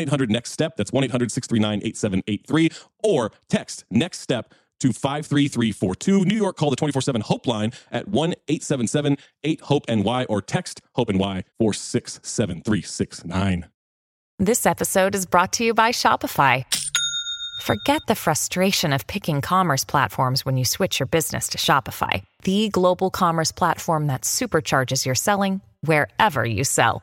800 Next Step. That's 1 800 639 8783. Or text Next Step to 53342. New York, call the 24 7 Hope line at 1 877 8 Hope NY or text Hope NY 467369. This episode is brought to you by Shopify. Forget the frustration of picking commerce platforms when you switch your business to Shopify, the global commerce platform that supercharges your selling wherever you sell.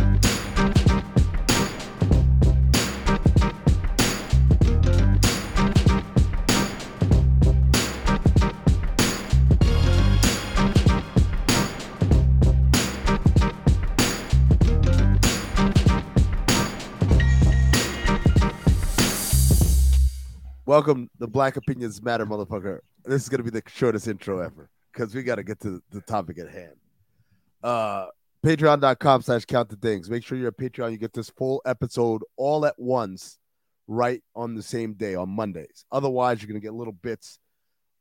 Welcome, the Black Opinions Matter, motherfucker. This is gonna be the shortest intro ever because we got to get to the topic at hand. Uh, Patreon.com slash count the dings. Make sure you're a Patreon. You get this full episode all at once, right on the same day on Mondays. Otherwise, you're gonna get little bits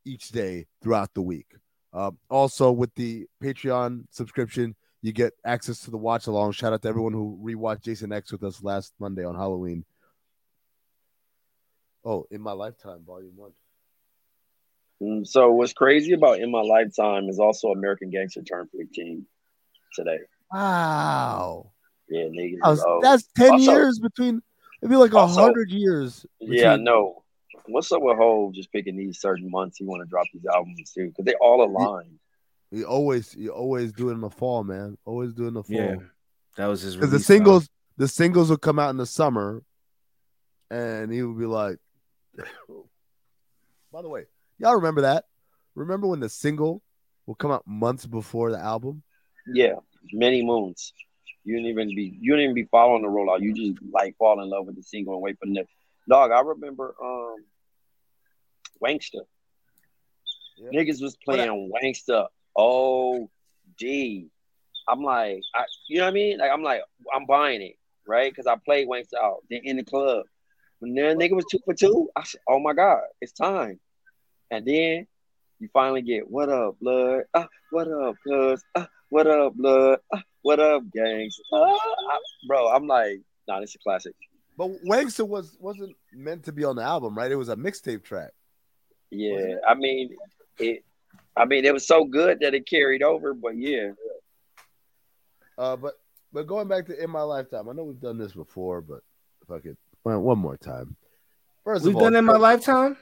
each day throughout the week. Uh, also, with the Patreon subscription, you get access to the watch along. Shout out to everyone who rewatched Jason X with us last Monday on Halloween. Oh, in my lifetime, volume one. Mm, So what's crazy about in my lifetime is also American Gangster turned 15 today. Wow. Yeah, niggas. I was- oh. that's 10 Also- years between, it'd be like a Also- 100 years. Yeah, no. What's up with Hove just picking these certain months he want to drop these albums too? Because they all align. You always, you always do it in the fall, man. Always do it in the fall. Yeah, that was his. Because the release singles, the singles will come out in the summer, and he would be like, By the way, y'all remember that? Remember when the single will come out months before the album? Yeah, many moons. You didn't even be you didn't even be following the rollout. You just like fall in love with the single and wait for the next. Dog, I remember um Wanksta. Yeah. Niggas was playing Wanksta oh, D. I'm like, I, you know what I mean? Like I'm like, I'm buying it, right? Because I played Wayne Style then in the club. When the nigga was two for two, I said, oh my god, it's time. And then you finally get what up, blood? Uh, what up, cuz? Uh, what up, blood? Uh, what up, gangs? Bro, I'm like, nah, this is a classic. But Wanksta was wasn't meant to be on the album, right? It was a mixtape track. Yeah, I mean, it. I mean, it was so good that it carried over. But yeah. Uh, but but going back to in my lifetime, I know we've done this before, but fuck it, one more time. First, we've all, done in my lifetime.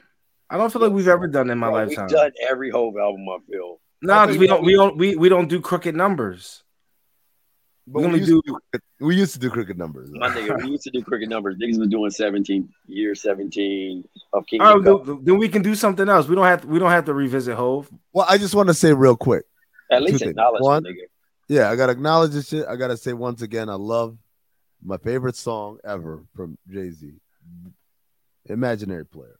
I don't feel like we've ever done in my Bro, lifetime. We've done every Hove album. I feel. No, nah, because we don't, we don't, we, we don't do crooked numbers. But we, we do. To, we used to do crooked numbers. My nigga, we used to do crooked numbers. Niggas was doing seventeen year seventeen of King. All right, then, then we can do something else. We don't have to, we don't have to revisit Hove. Well, I just want to say real quick. At least acknowledge One, nigga. Yeah, I gotta acknowledge this shit. I gotta say once again, I love my favorite song ever from Jay Z, "Imaginary Player."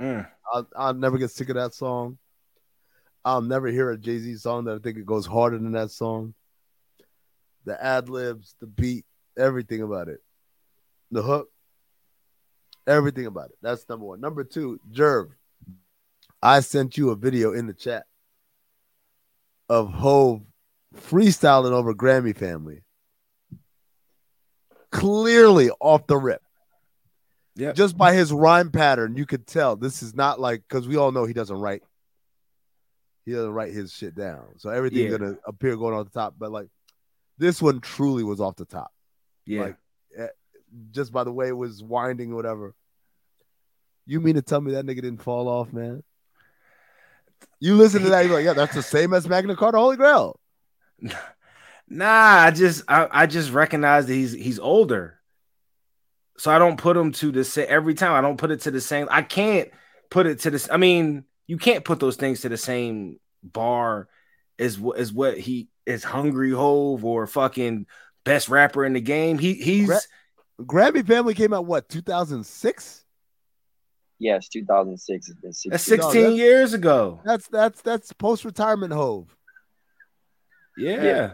Mm. I'll, I'll never get sick of that song. I'll never hear a Jay Z song that I think it goes harder than that song the ad libs, the beat, everything about it, the hook, everything about it. That's number one. Number two, Jerv, I sent you a video in the chat of Hove freestyling over Grammy family. Clearly off the rip. Yeah. Just by his rhyme pattern, you could tell this is not like because we all know he doesn't write. He doesn't write his shit down. So everything's yeah. gonna appear going on the top. But like this one truly was off the top. Yeah. Like eh, just by the way it was winding or whatever. You mean to tell me that nigga didn't fall off, man? You listen to that, you're like, yeah, that's the same as Magna Carta Holy Grail. Nah, I just I, I just recognize that he's he's older. So I don't put him to the same every time. I don't put it to the same. I can't put it to this. I mean, you can't put those things to the same bar as as what he is hungry hove or fucking best rapper in the game. He he's Gra- Grammy Family came out what 2006. Yes, 2006. That's 16 no, that's, years ago. That's that's that's post retirement hove. Yeah. yeah.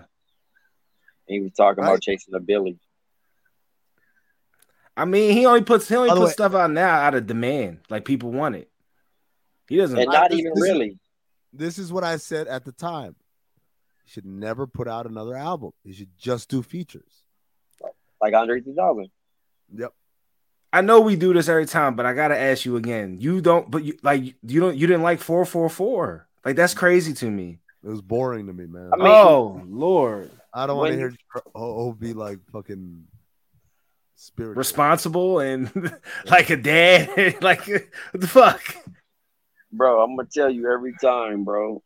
He was talking right. about chasing a Billy. I mean, he only puts he only puts way, stuff out now out of demand, like people want it. He doesn't, and not even this, really. This is what I said at the time He should never put out another album. He should just do features. Like Andre 3000. Yep. I know we do this every time, but I gotta ask you again. You don't, but you like you don't. You didn't like four four four. Like that's crazy to me. It was boring to me, man. I mean, oh Lord, I don't want to hear oh, oh be like fucking spiritual, responsible, and like a dad. like what the fuck, bro? I'm gonna tell you every time, bro.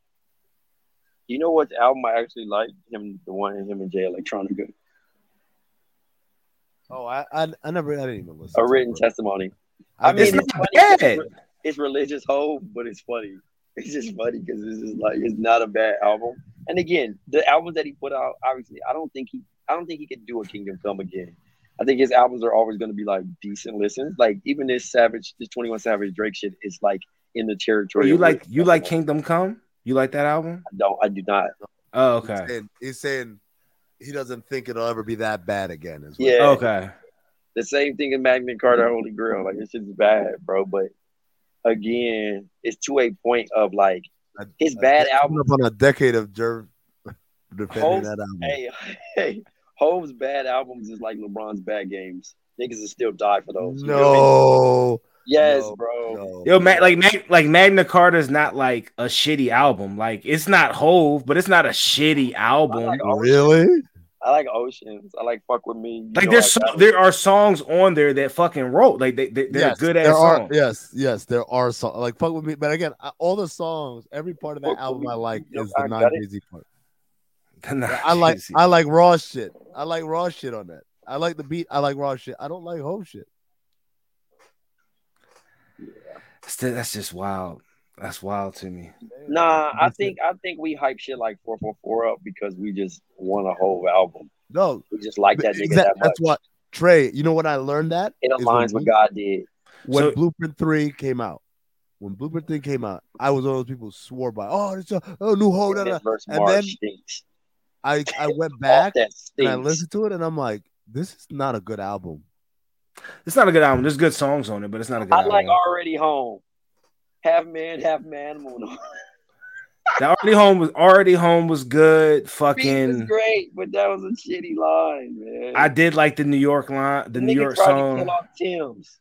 You know what album I actually like? Him, the one him and Jay Electronica. Oh, I, I, I never, I didn't even listen. A written testimony. I, I mean, it's, it's funny. It's, it's, religious hope, but it's funny. It's just funny because it's just like it's not a bad album. And again, the albums that he put out, obviously, I don't think he, I don't think he could do a Kingdom Come again. I think his albums are always going to be like decent listens. Like even this Savage, this Twenty One Savage Drake shit is like in the territory. Oh, you like you like Kingdom Come? You like that album? No, I do not. Oh, okay. He's saying, he's saying he doesn't think it'll ever be that bad again. As well. Yeah. Okay. The same thing in Magna Carta Holy Grail. Like it's just bad, bro. But again, it's to a point of like his bad album. Up on a decade of Jerv defending that album. Hey, hey, Hove's bad albums is like LeBron's bad games. Niggas will still die for those. No. Yes, no, bro. No. Yo, Ma- like Mag- like Magna Carta is not like a shitty album. Like it's not Hove, but it's not a shitty album. Like really? I like Oceans. I like Fuck with Me. You like there's so, there are songs on there that fucking wrote. Like they, they are yes, good ass songs. Yes, yes, there are songs like Fuck with Me. But again, all the songs, every part of that Fuck album I like is the non easy part. I like I like raw shit. I like raw shit on that. I like the beat. I like raw shit. I don't like Hove shit. Yeah, That's just wild. That's wild to me. Nah, I think I think we hype shit like four four four up because we just want a whole album. No, we just like that nigga that, that That's what Trey. You know what I learned that it aligns with God did when so, Blueprint Three came out. when Blueprint Three came out, I was one of those people who swore by, oh, it's a oh, new Hov. da, da, His And then stinks. I I went back and I listened to it, and I'm like, this is not a good album. It's not a good album. There's good songs on it, but it's not a good album. I album. like already home. Half man, half man. Moon. the already home was already home was good. Beat was Fucking, great, but that was a shitty line, man. I did like the New York line, the New York song. kill off Tim's.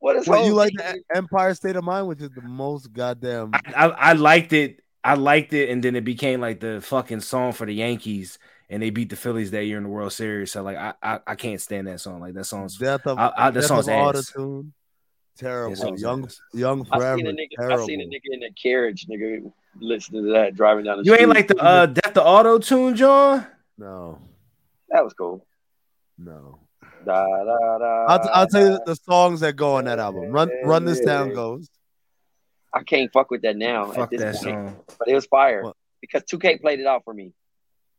What is What you like the Empire State of Mind, which is the most goddamn. I, I, I liked it. I liked it, and then it became like the fucking song for the Yankees, and they beat the Phillies that year in the World Series. So like, I I, I can't stand that song. Like that song's Death of I- I- that Death song's of ass. Autotune. Terrible. song's young, ass. young I forever. seen a nigga. terrible. I seen a nigga in a carriage, nigga, listening to that driving down the street. you street. ain't like the uh Death the Auto Tune, John. No, that was cool. no. Da, da, da, I'll, I'll tell you the songs that go on that album. Run, run this down Yeah. goes. I can't fuck with that now Fuck at this that point, song. but it was fire What? because 2K played it out for me.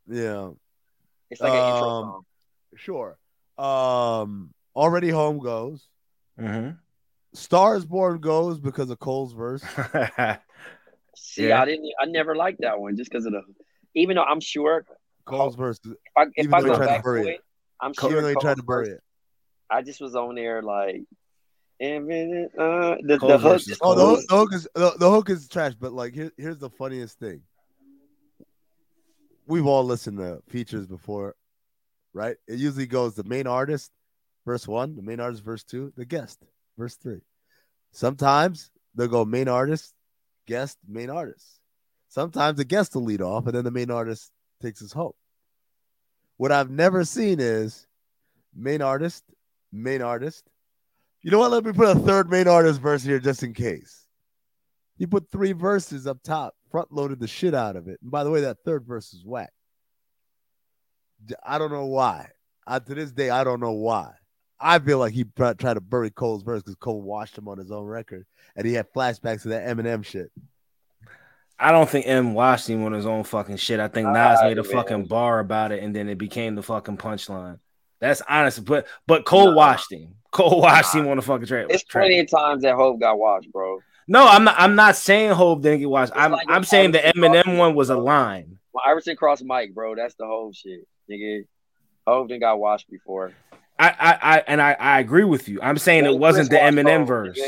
Yeah, It's like an intro Um, song. sure. Um, already home goes. Mhm. Stars Born goes because of Cole's verse. See, yeah. I didn't. I never liked that one just because of the. Even though I'm sure Cole's verse. if I, if Even I though he go tried to back to bury it, it. I'm Even sure though he tried to bury verse- it. I just was on there like, and then, uh, the, the hook. verse is Oh, the, hook- the hook is the, the hook is trash. But like, here, here's the funniest thing. We've all listened to features before, right? It usually goes the main artist, verse one, the main artist, verse two, the guest, verse three. Sometimes they'll go main artist, guest, main artist. Sometimes the guest will lead off, and then the main artist takes his hope. What I've never seen is main artist, main artist. You know what? Let me put a third main artist verse here just in case. You put three verses up top, front loaded the shit out of it. And by the way, that third verse is whack. I don't know why. I, to this day, I don't know why. I feel like he tried, tried to bury Cole's verse because Cole washed him on his own record, and he had flashbacks to that Eminem shit. I don't think M watched him on his own fucking shit. I think Nas Alright, made a man. fucking bar about it, and then it became the fucking punchline. That's honest, but but Cole Nah. watched him. Cole watched him on the fucking track. It's plenty of times that Hove got watched, bro. No, I'm not. I'm not saying Hove didn't get watched. It's I'm like I'm when saying the Eminem Cross- one was a line. Well, Iverson cross Mike, bro. That's the whole shit, nigga. Hove didn't got watched before. I I, I and I, I agree with you. I'm saying Well, it wasn't the Chris watched Eminem verse.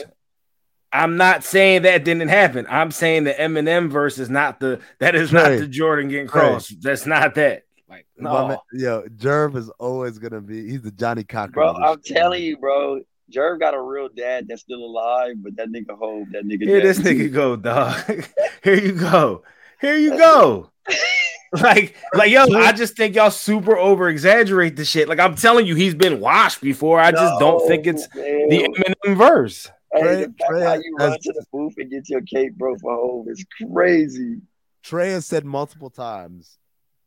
I'm not saying that didn't happen. I'm saying the Eminem verse is not the that is not Right. the Jordan getting Right. crossed. That's not that. Like My no. man- yo, Jerv is always gonna be. He's the Johnnie Cochran. Bro, I'm shit. telling you, bro. Jerv got a real dad that's still alive, but that nigga Hove, that nigga. Here dead. this nigga go, dog. Here you go. Here you go. like, like, yo, I just think y'all super over exaggerate the shit. Like, I'm telling you, he's been washed before. I just don't think it's man. the Eminem verse. Hey, Trey- the Trey how you has- run to the booth and get your cape, bro, for Hove is crazy. Trey has said multiple times,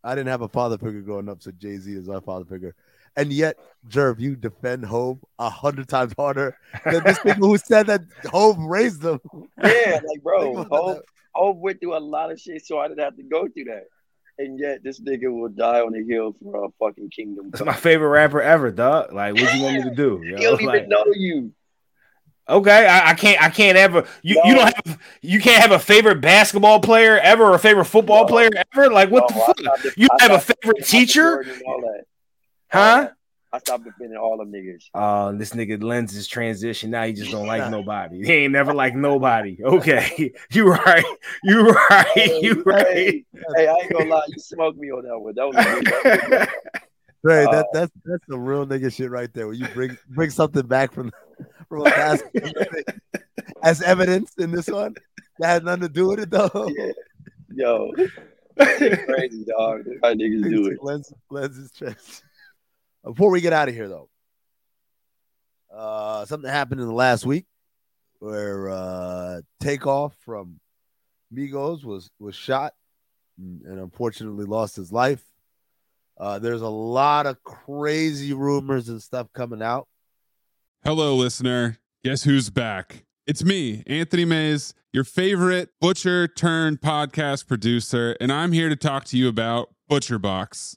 I didn't have a father figure growing up, so Jay Z is our father figure. And yet, Jerv, you defend Hove a hundred times harder than this people who said that Hove raised them. Yeah, like bro, Think about Hove, Hove went through a lot of shit, so I didn't have to go through that. And yet, this nigga will die on the hill for a fucking kingdom. That's my favorite rapper ever, dog. Like, what do you want me to do? He don't even Like, know you. okay, I, I can't, I can't ever. You, you don't have, you can't have a favorite basketball player ever or a favorite football No. player ever. Like, what No, the fuck? def- You have a favorite teacher, Jordan and all that. huh? I stopped defending all them niggas. Oh, this nigga lends his transition. Now he just don't like nobody. He ain't never like nobody. Okay, you right. You right. You right. Hey, hey, I ain't gonna lie, you smoked me on that one. That was a good- that was a good. Uh, that, that's that's the real nigga shit right there. When you bring bring something back from from a past as evidence in this one that had nothing to do with it though. Yeah. Yo, crazy, dog. How niggas do it. Lens, lenses trans. Before we get out of here, though, uh, something happened in the last week where uh, Takeoff from Migos was was shot and, unfortunately lost his life. Uh, there's a lot of crazy rumors and stuff coming out. Hello, listener. Guess who's back? It's me, Anthony Mays, your favorite butcher turned podcast producer, and I'm here to talk to you about ButcherBox.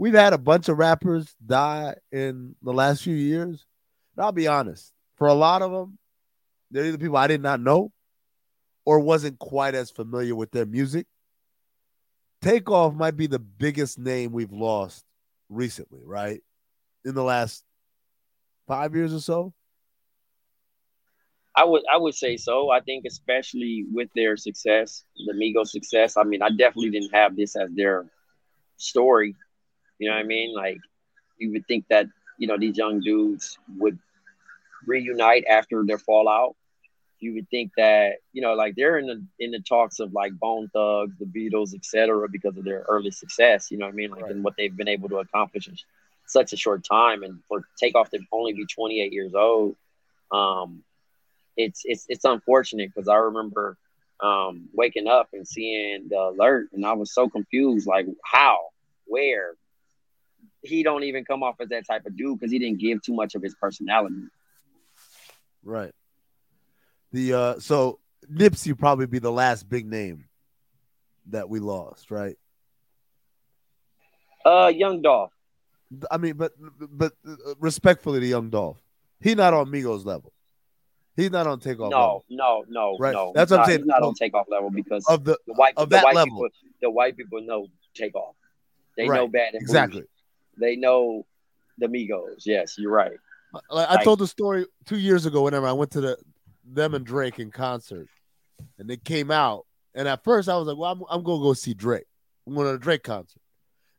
We've had a bunch of rappers die in the last few years. And I'll be honest, for a lot of them, they're either people I did not know or wasn't quite as familiar with their music. Takeoff might be the biggest name we've lost recently, right? In the last five years or so. I would I would say so. I think especially with their success, the Migos success. I mean, I definitely didn't have this as their story. You know what I mean? Like you would think that, you know, these young dudes would reunite after their fallout. You would think that, you know, like they're in the in the talks of like Bone Thugs, the Beatles, etc., because of their early success. You know what I mean? Like Right. and what they've been able to accomplish in such a short time, and for Takeoff to only be 28 years old, um, it's it's it's unfortunate because I remember um, waking up and seeing the alert, and I was so confused, like how, where. He don't even come off as that type of dude because he didn't give too much of his personality. Right. The uh so Nipsey probably be the last big name that we lost, right? Uh, Young Dolph. I mean, but but uh, respectfully to Young Dolph, he not on Migos level. He's not on takeoff No, level. no, no, Right. no. That's what I'm not- saying. He's not on takeoff level because of the the white of the that white level. people the white people know takeoff. They Right. know bad and exactly. Bougie. They know the Migos. Yes, you're right. Like, I told the story two years ago. Whenever I went to the them and Drake in concert, and they came out, and at first I was like, "Well, I'm, I'm gonna go see Drake. I'm going to a Drake concert."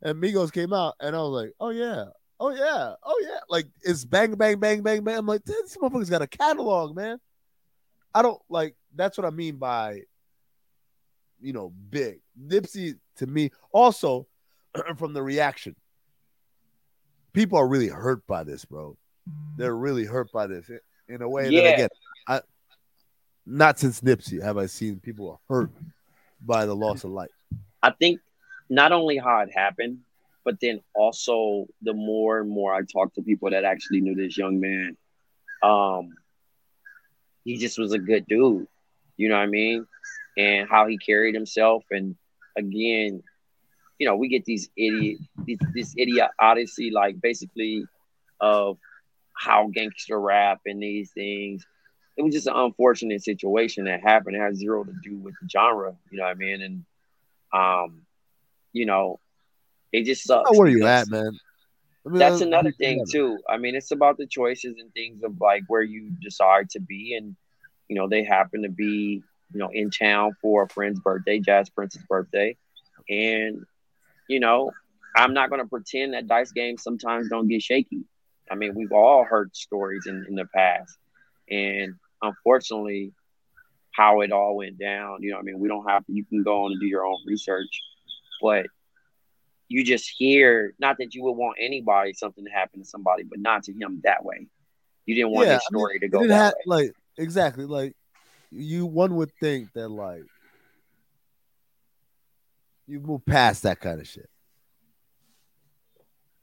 And Migos came out, and I was like, "Oh yeah, oh yeah, oh yeah!" Like it's bang, bang, bang, bang, bang. I'm like, "This motherfucker's got a catalog, man." I don't like. That's what I mean by, you know, big Nipsey to me. Also, from the reaction, people are really hurt by this, bro. They're really hurt by this in a way that Yeah. again, I not since Nipsey have I seen people hurt by the loss of life. I think not only how it happened, but then also the more and more I talk to people that actually knew this young man, um, he just was a good dude. You know what I mean? And how he carried himself. And again, you know, we get these idiot, these, this idiot odyssey, like basically of how gangster rap and these things. It was just an unfortunate situation that happened. It had zero to do with the genre. You know what I mean? And um, you know, it just sucks. Oh, where are you at, man? I mean, That's uh, another thing too. I mean, it's about the choices and things of like where you decide to be, and you know, they happen to be, you know, in town for a friend's birthday, Jas Prince's birthday, and you know, I'm not going to pretend that dice games sometimes don't get shaky. I mean, we've all heard stories in, in the past, and unfortunately, how it all went down. You know, I mean, we don't have. You can go on and do your own research, but you just hear not that you would want anybody something to happen to somebody, but not to him that way. You didn't want Yeah, his I mean, story to go that way. like exactly like you one would think that like you move past that kind of shit.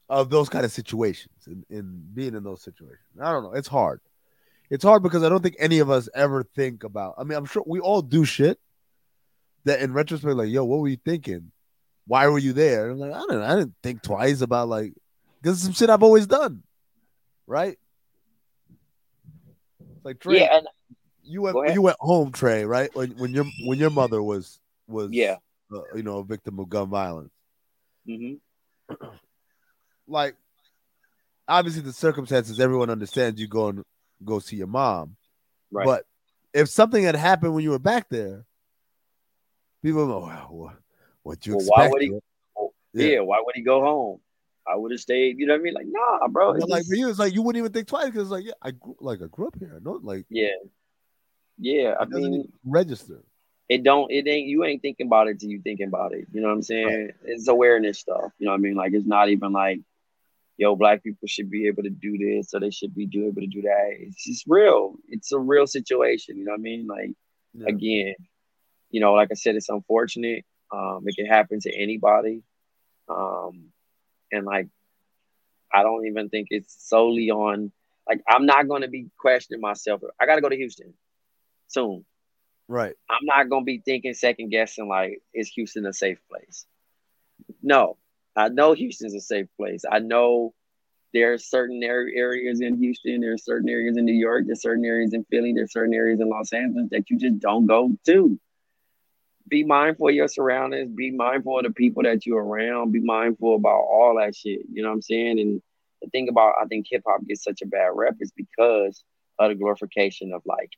of those kind of situations and, and being in those situations. I don't know. It's hard. It's hard because I don't think any of us ever think about. I mean, I'm sure we all do shit that in retrospect, like, yo, what were you thinking? Why were you there? I'm like, I don't know, I didn't think twice about like because some shit I've always done. Right? Like Trey, Yeah, and you went you went home, Trey, right? When when your when your mother was was yeah. Uh, you know, a victim of gun violence. hmm like obviously the circumstances everyone understands you go and go see your mom Right. but if something had happened when you were back there people go well what what you Well, expect why would he- bro?" Oh, Yeah. yeah. Why would he go home? I would have stayed. You know what I mean? Like, nah, bro. But like for you it's like you wouldn't even think twice because like yeah i grew like i grew up here no like yeah, yeah. I mean, register it don't. It ain't. You ain't thinking about it till you thinking about it. You know what I'm saying? It's awareness stuff. You know what I mean? Like, it's not even like, yo, black people should be able to do this or they should be do able to do that. It's just real. It's a real situation. You know what I mean? Like. Yeah. again, you know, like I said, it's unfortunate. Um, it can happen to anybody. Um, and like, I don't even think it's solely on, like, I'm not going to be questioning myself. I got to go to Houston soon. Right I'm not to be thinking, second guessing, like, is Houston a safe place? No, I know Houston's a safe place. I know there are certain areas in Houston, there are certain areas in New York, there's certain areas in Philly, there's certain areas in Los Angeles that you just don't go to. Be mindful of your surroundings, be mindful of the people that you're around, be mindful about all that shit. You know what I'm saying? And the thing about I think hip hop gets such a bad rep is because of the glorification of like,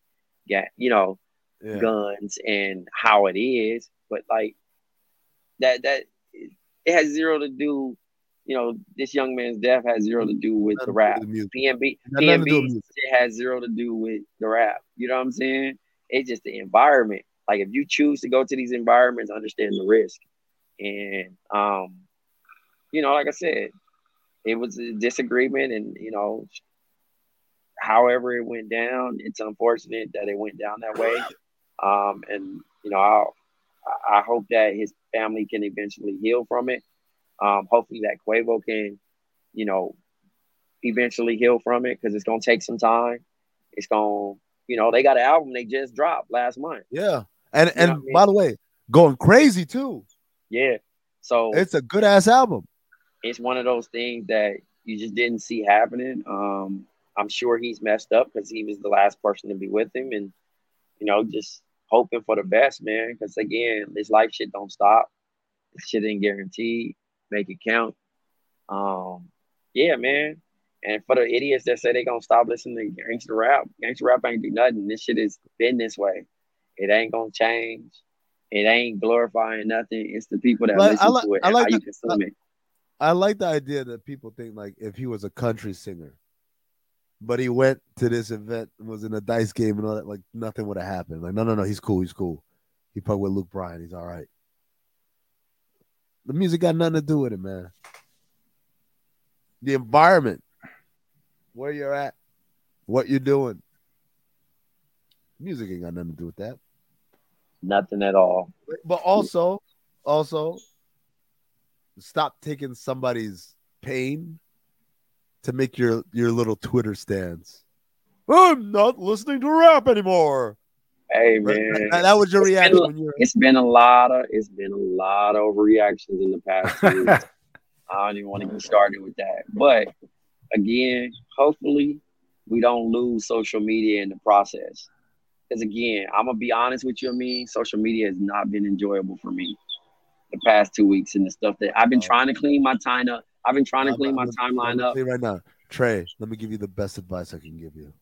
yeah, you know, yeah guns and how it is, but like that that it has zero to do. You know, this young man's death has zero to do with the rap. Nothing to do with PNB, Got nothing to do with PNB it has zero to do with the rap. You know what I'm saying? It's just the environment. Like if you choose to go to these environments, understand the risk. And um, you know, like I said, it was a disagreement, and you know, however it went down, it's unfortunate that it went down that way. Um, and you know, I'll, I I hope that his family can eventually heal from it. Um, hopefully that Quavo can, you know, eventually heal from it because it's gonna take some time. It's gonna, you know, they got an album they just dropped last month. yeah and You and I mean? by the way going crazy too Yeah. So it's a good ass album it's one of those things that you just didn't see happening. Um, I'm sure he's messed up because he was the last person to be with him, and you know, just hoping for the best, man. Because again, this life shit don't stop. This shit ain't guaranteed. Make it count. Um, yeah, man. And for the idiots that say they gonna stop listening to gangster rap, gangster rap ain't do nothing. This shit has been this way. It ain't gonna change. It ain't glorifying nothing. It's the people that Like, I listen li- to it I like how you the- consume it. I like the idea that people think like if he was a country singer, but he went to this event and was in a dice game and all that, like nothing would have happened. Like, no, no, no, he's cool, he's cool. He played with Luke Bryan, he's all right. The music got nothing to do with it, man. The environment, where you're at, what you're doing. Music ain't got nothing to do with that. Nothing at all. But also, also, stop taking somebody's pain to make your your little Twitter stance. I'm not listening to rap anymore. Hey man, That, that was your It's been reaction a- when you were. it's been a lot of it's been a lot of overreactions in the past two. I don't even want to get started with that. But again, hopefully we don't lose social media in the process. Because again, I'm gonna be honest with you, I mean, social media has not been enjoyable for me the past two weeks and the stuff that I've been trying to clean my time up. I've been trying to I'm- clean my I'm- I'm timeline up. tell right now, Trey. Let me give you the best advice I can give you.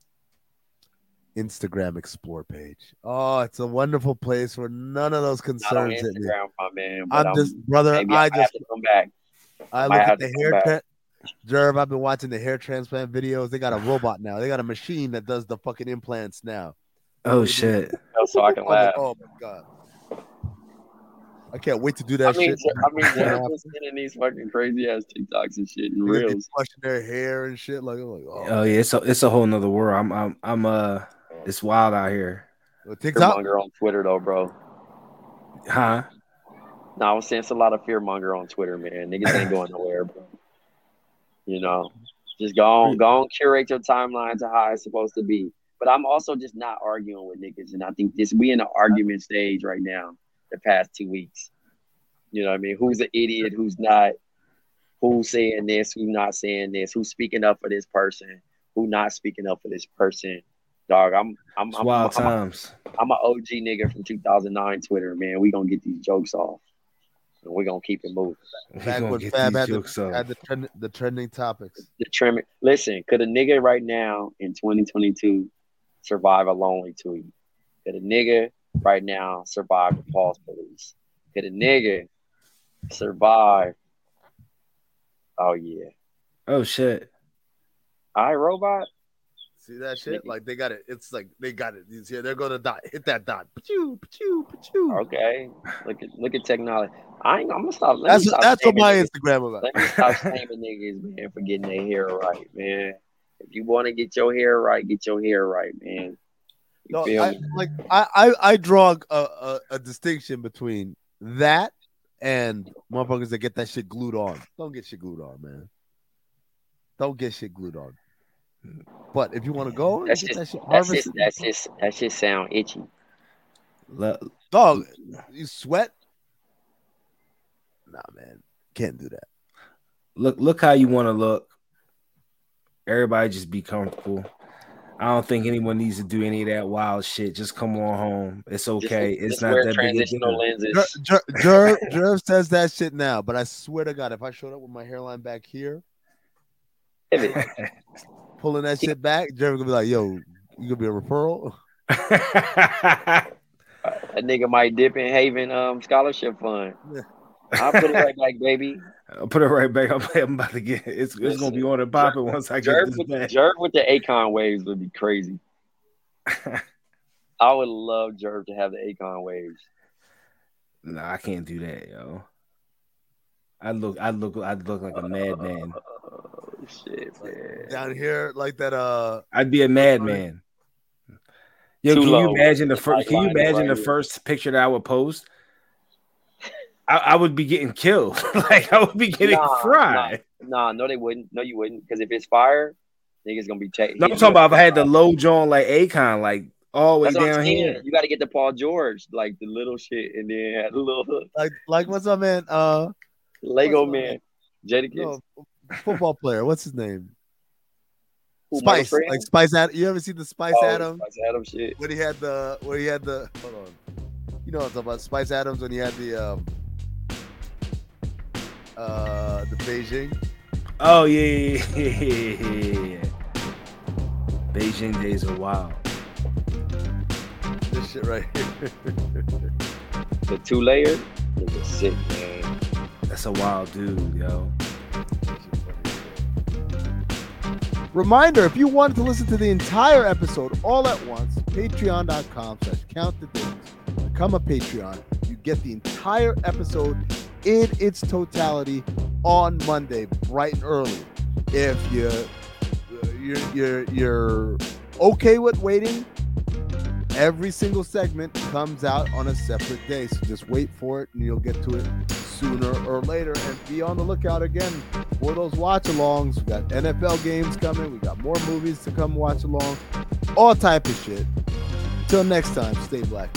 Instagram Explore page. Oh, it's a wonderful place where none of those Not on concerns hit me. My man. But I'm just, brother. maybe I I, just have to come back. I look have at the to come hair tra- Jerv, I've been watching the hair transplant videos. They got a robot now. They got a machine that does the fucking implants now. Oh shit. So I can laugh. oh my god. I can't wait to do that I mean, shit. Jer- I mean, Yeah. Jerv was sending these fucking crazy ass TikToks and shit and Niggas be reels. flushing their hair and shit. Like, I'm like oh, Oh yeah, it's a it's a whole nother world. I'm I'm I'm uh it's wild out here. Well, TikTok. Fearmonger on Twitter though, bro. Huh? No, I was saying it's a lot of fearmonger on Twitter, man. Niggas ain't going nowhere, bro. You know, just go on, go on, curate your timeline to how it's supposed to be. But I'm also just not arguing with niggas, and I think this we in the argument stage right now. The past two weeks, you know, what I mean, who's an idiot, who's not, who's saying this, who's not saying this, who's speaking up for this person, who not speaking up for this person. Dog, I'm I'm It's I'm, wild I'm, times. I'm an OG nigga from 2009 Twitter, man. We gonna get these jokes off, and we gonna keep it moving. Back gonna when Fab these had, the, had the, trend, the trending topics. The trim. Listen, could a nigga right now in 2022 survive a lonely tweet? Could a nigga right now survive the pulse police? Could a nigga survive? Oh yeah, Oh shit. I robot. See that shit? Like they got it. It's like they got it. You see, they're gonna dot. Hit that dot. Pachoo, pachoo, pachoo. Okay, look at look at technology. I ain't. I'm gonna stop. Let That's stop that's what my niggas. Instagram about. Let me stop shaming niggas, man, for getting their hair right, man. If you want to get your hair right, get your hair right, man. You No, I, like I, I I draw a, a a distinction between that and motherfuckers that get that shit glued on. Don't get shit glued on, man. Don't get shit glued on. But if you want to go, That's get just that shit that's just that's just that shit sound itchy. Le- dog, you sweat. Nah, man, can't do that. look look how you want to look. Everybody just be comfortable. I don't think anyone needs to do any of that wild shit. Just come on home. It's Just- okay. it's just not wear that big a deal. lenses. Jer- Jer- Jerv, Jerv says that shit now, but I swear to God, if I showed up with my hairline back here, pulling that shit back, Jerv gonna be like, "Yo, you gonna be a referral?" A nigga might dip in Haven um scholarship fund. Yeah. I'll put it right back, baby. I'll put it right back. I'm, I'm about to get it's, it's gonna be on and popping once I get Jerv this with, back. Jerv with the Akon waves would be crazy. I would love Jerv to have the Akon waves. Nah, I can't do that, yo. I look, I look, I look like a madman. Oh shit, man. Down here, like that. Uh, I'd be a madman. Yo, Too can low. you imagine the The first? Can you imagine right the here. first picture that I would post? I, I would be getting killed. like I would be getting Nah, fried. Nah, no, they wouldn't. No, you wouldn't. Because if it's fire, niggas gonna be taking. No, I'm talking about if I had the low joint like Akon, like all the way That's what I'm down here. You got to get the Paul George, like the little shit, and then have the little like, like what's up, man? Uh, Lego What's man, Jadakiss. no, football player. What's his name? Who, Spice, like Spice Adam. You ever see the Spice Oh, Adam Spice Adam shit. when he had the when he had the hold on, you know what I'm talking about? Spice Adams when he had the um uh the Beijing. Oh yeah, yeah, yeah, yeah, yeah, yeah. Beijing days are wild. This shit right here. The two layer nigga sick, man. That's a wild dude, yo. Reminder, if you wanted to listen to the entire episode all at once, patreon.com slash count the dings. Become a Patreon. You get the entire episode in its totality on Monday, bright and early. If you you're you're you're okay with waiting, every single segment comes out on a separate day. So just wait for it and you'll get to it sooner or later. And be on the lookout again for those watch alongs. We got NFL games coming. We got more movies to come watch along. All type of shit. Till next time, stay black.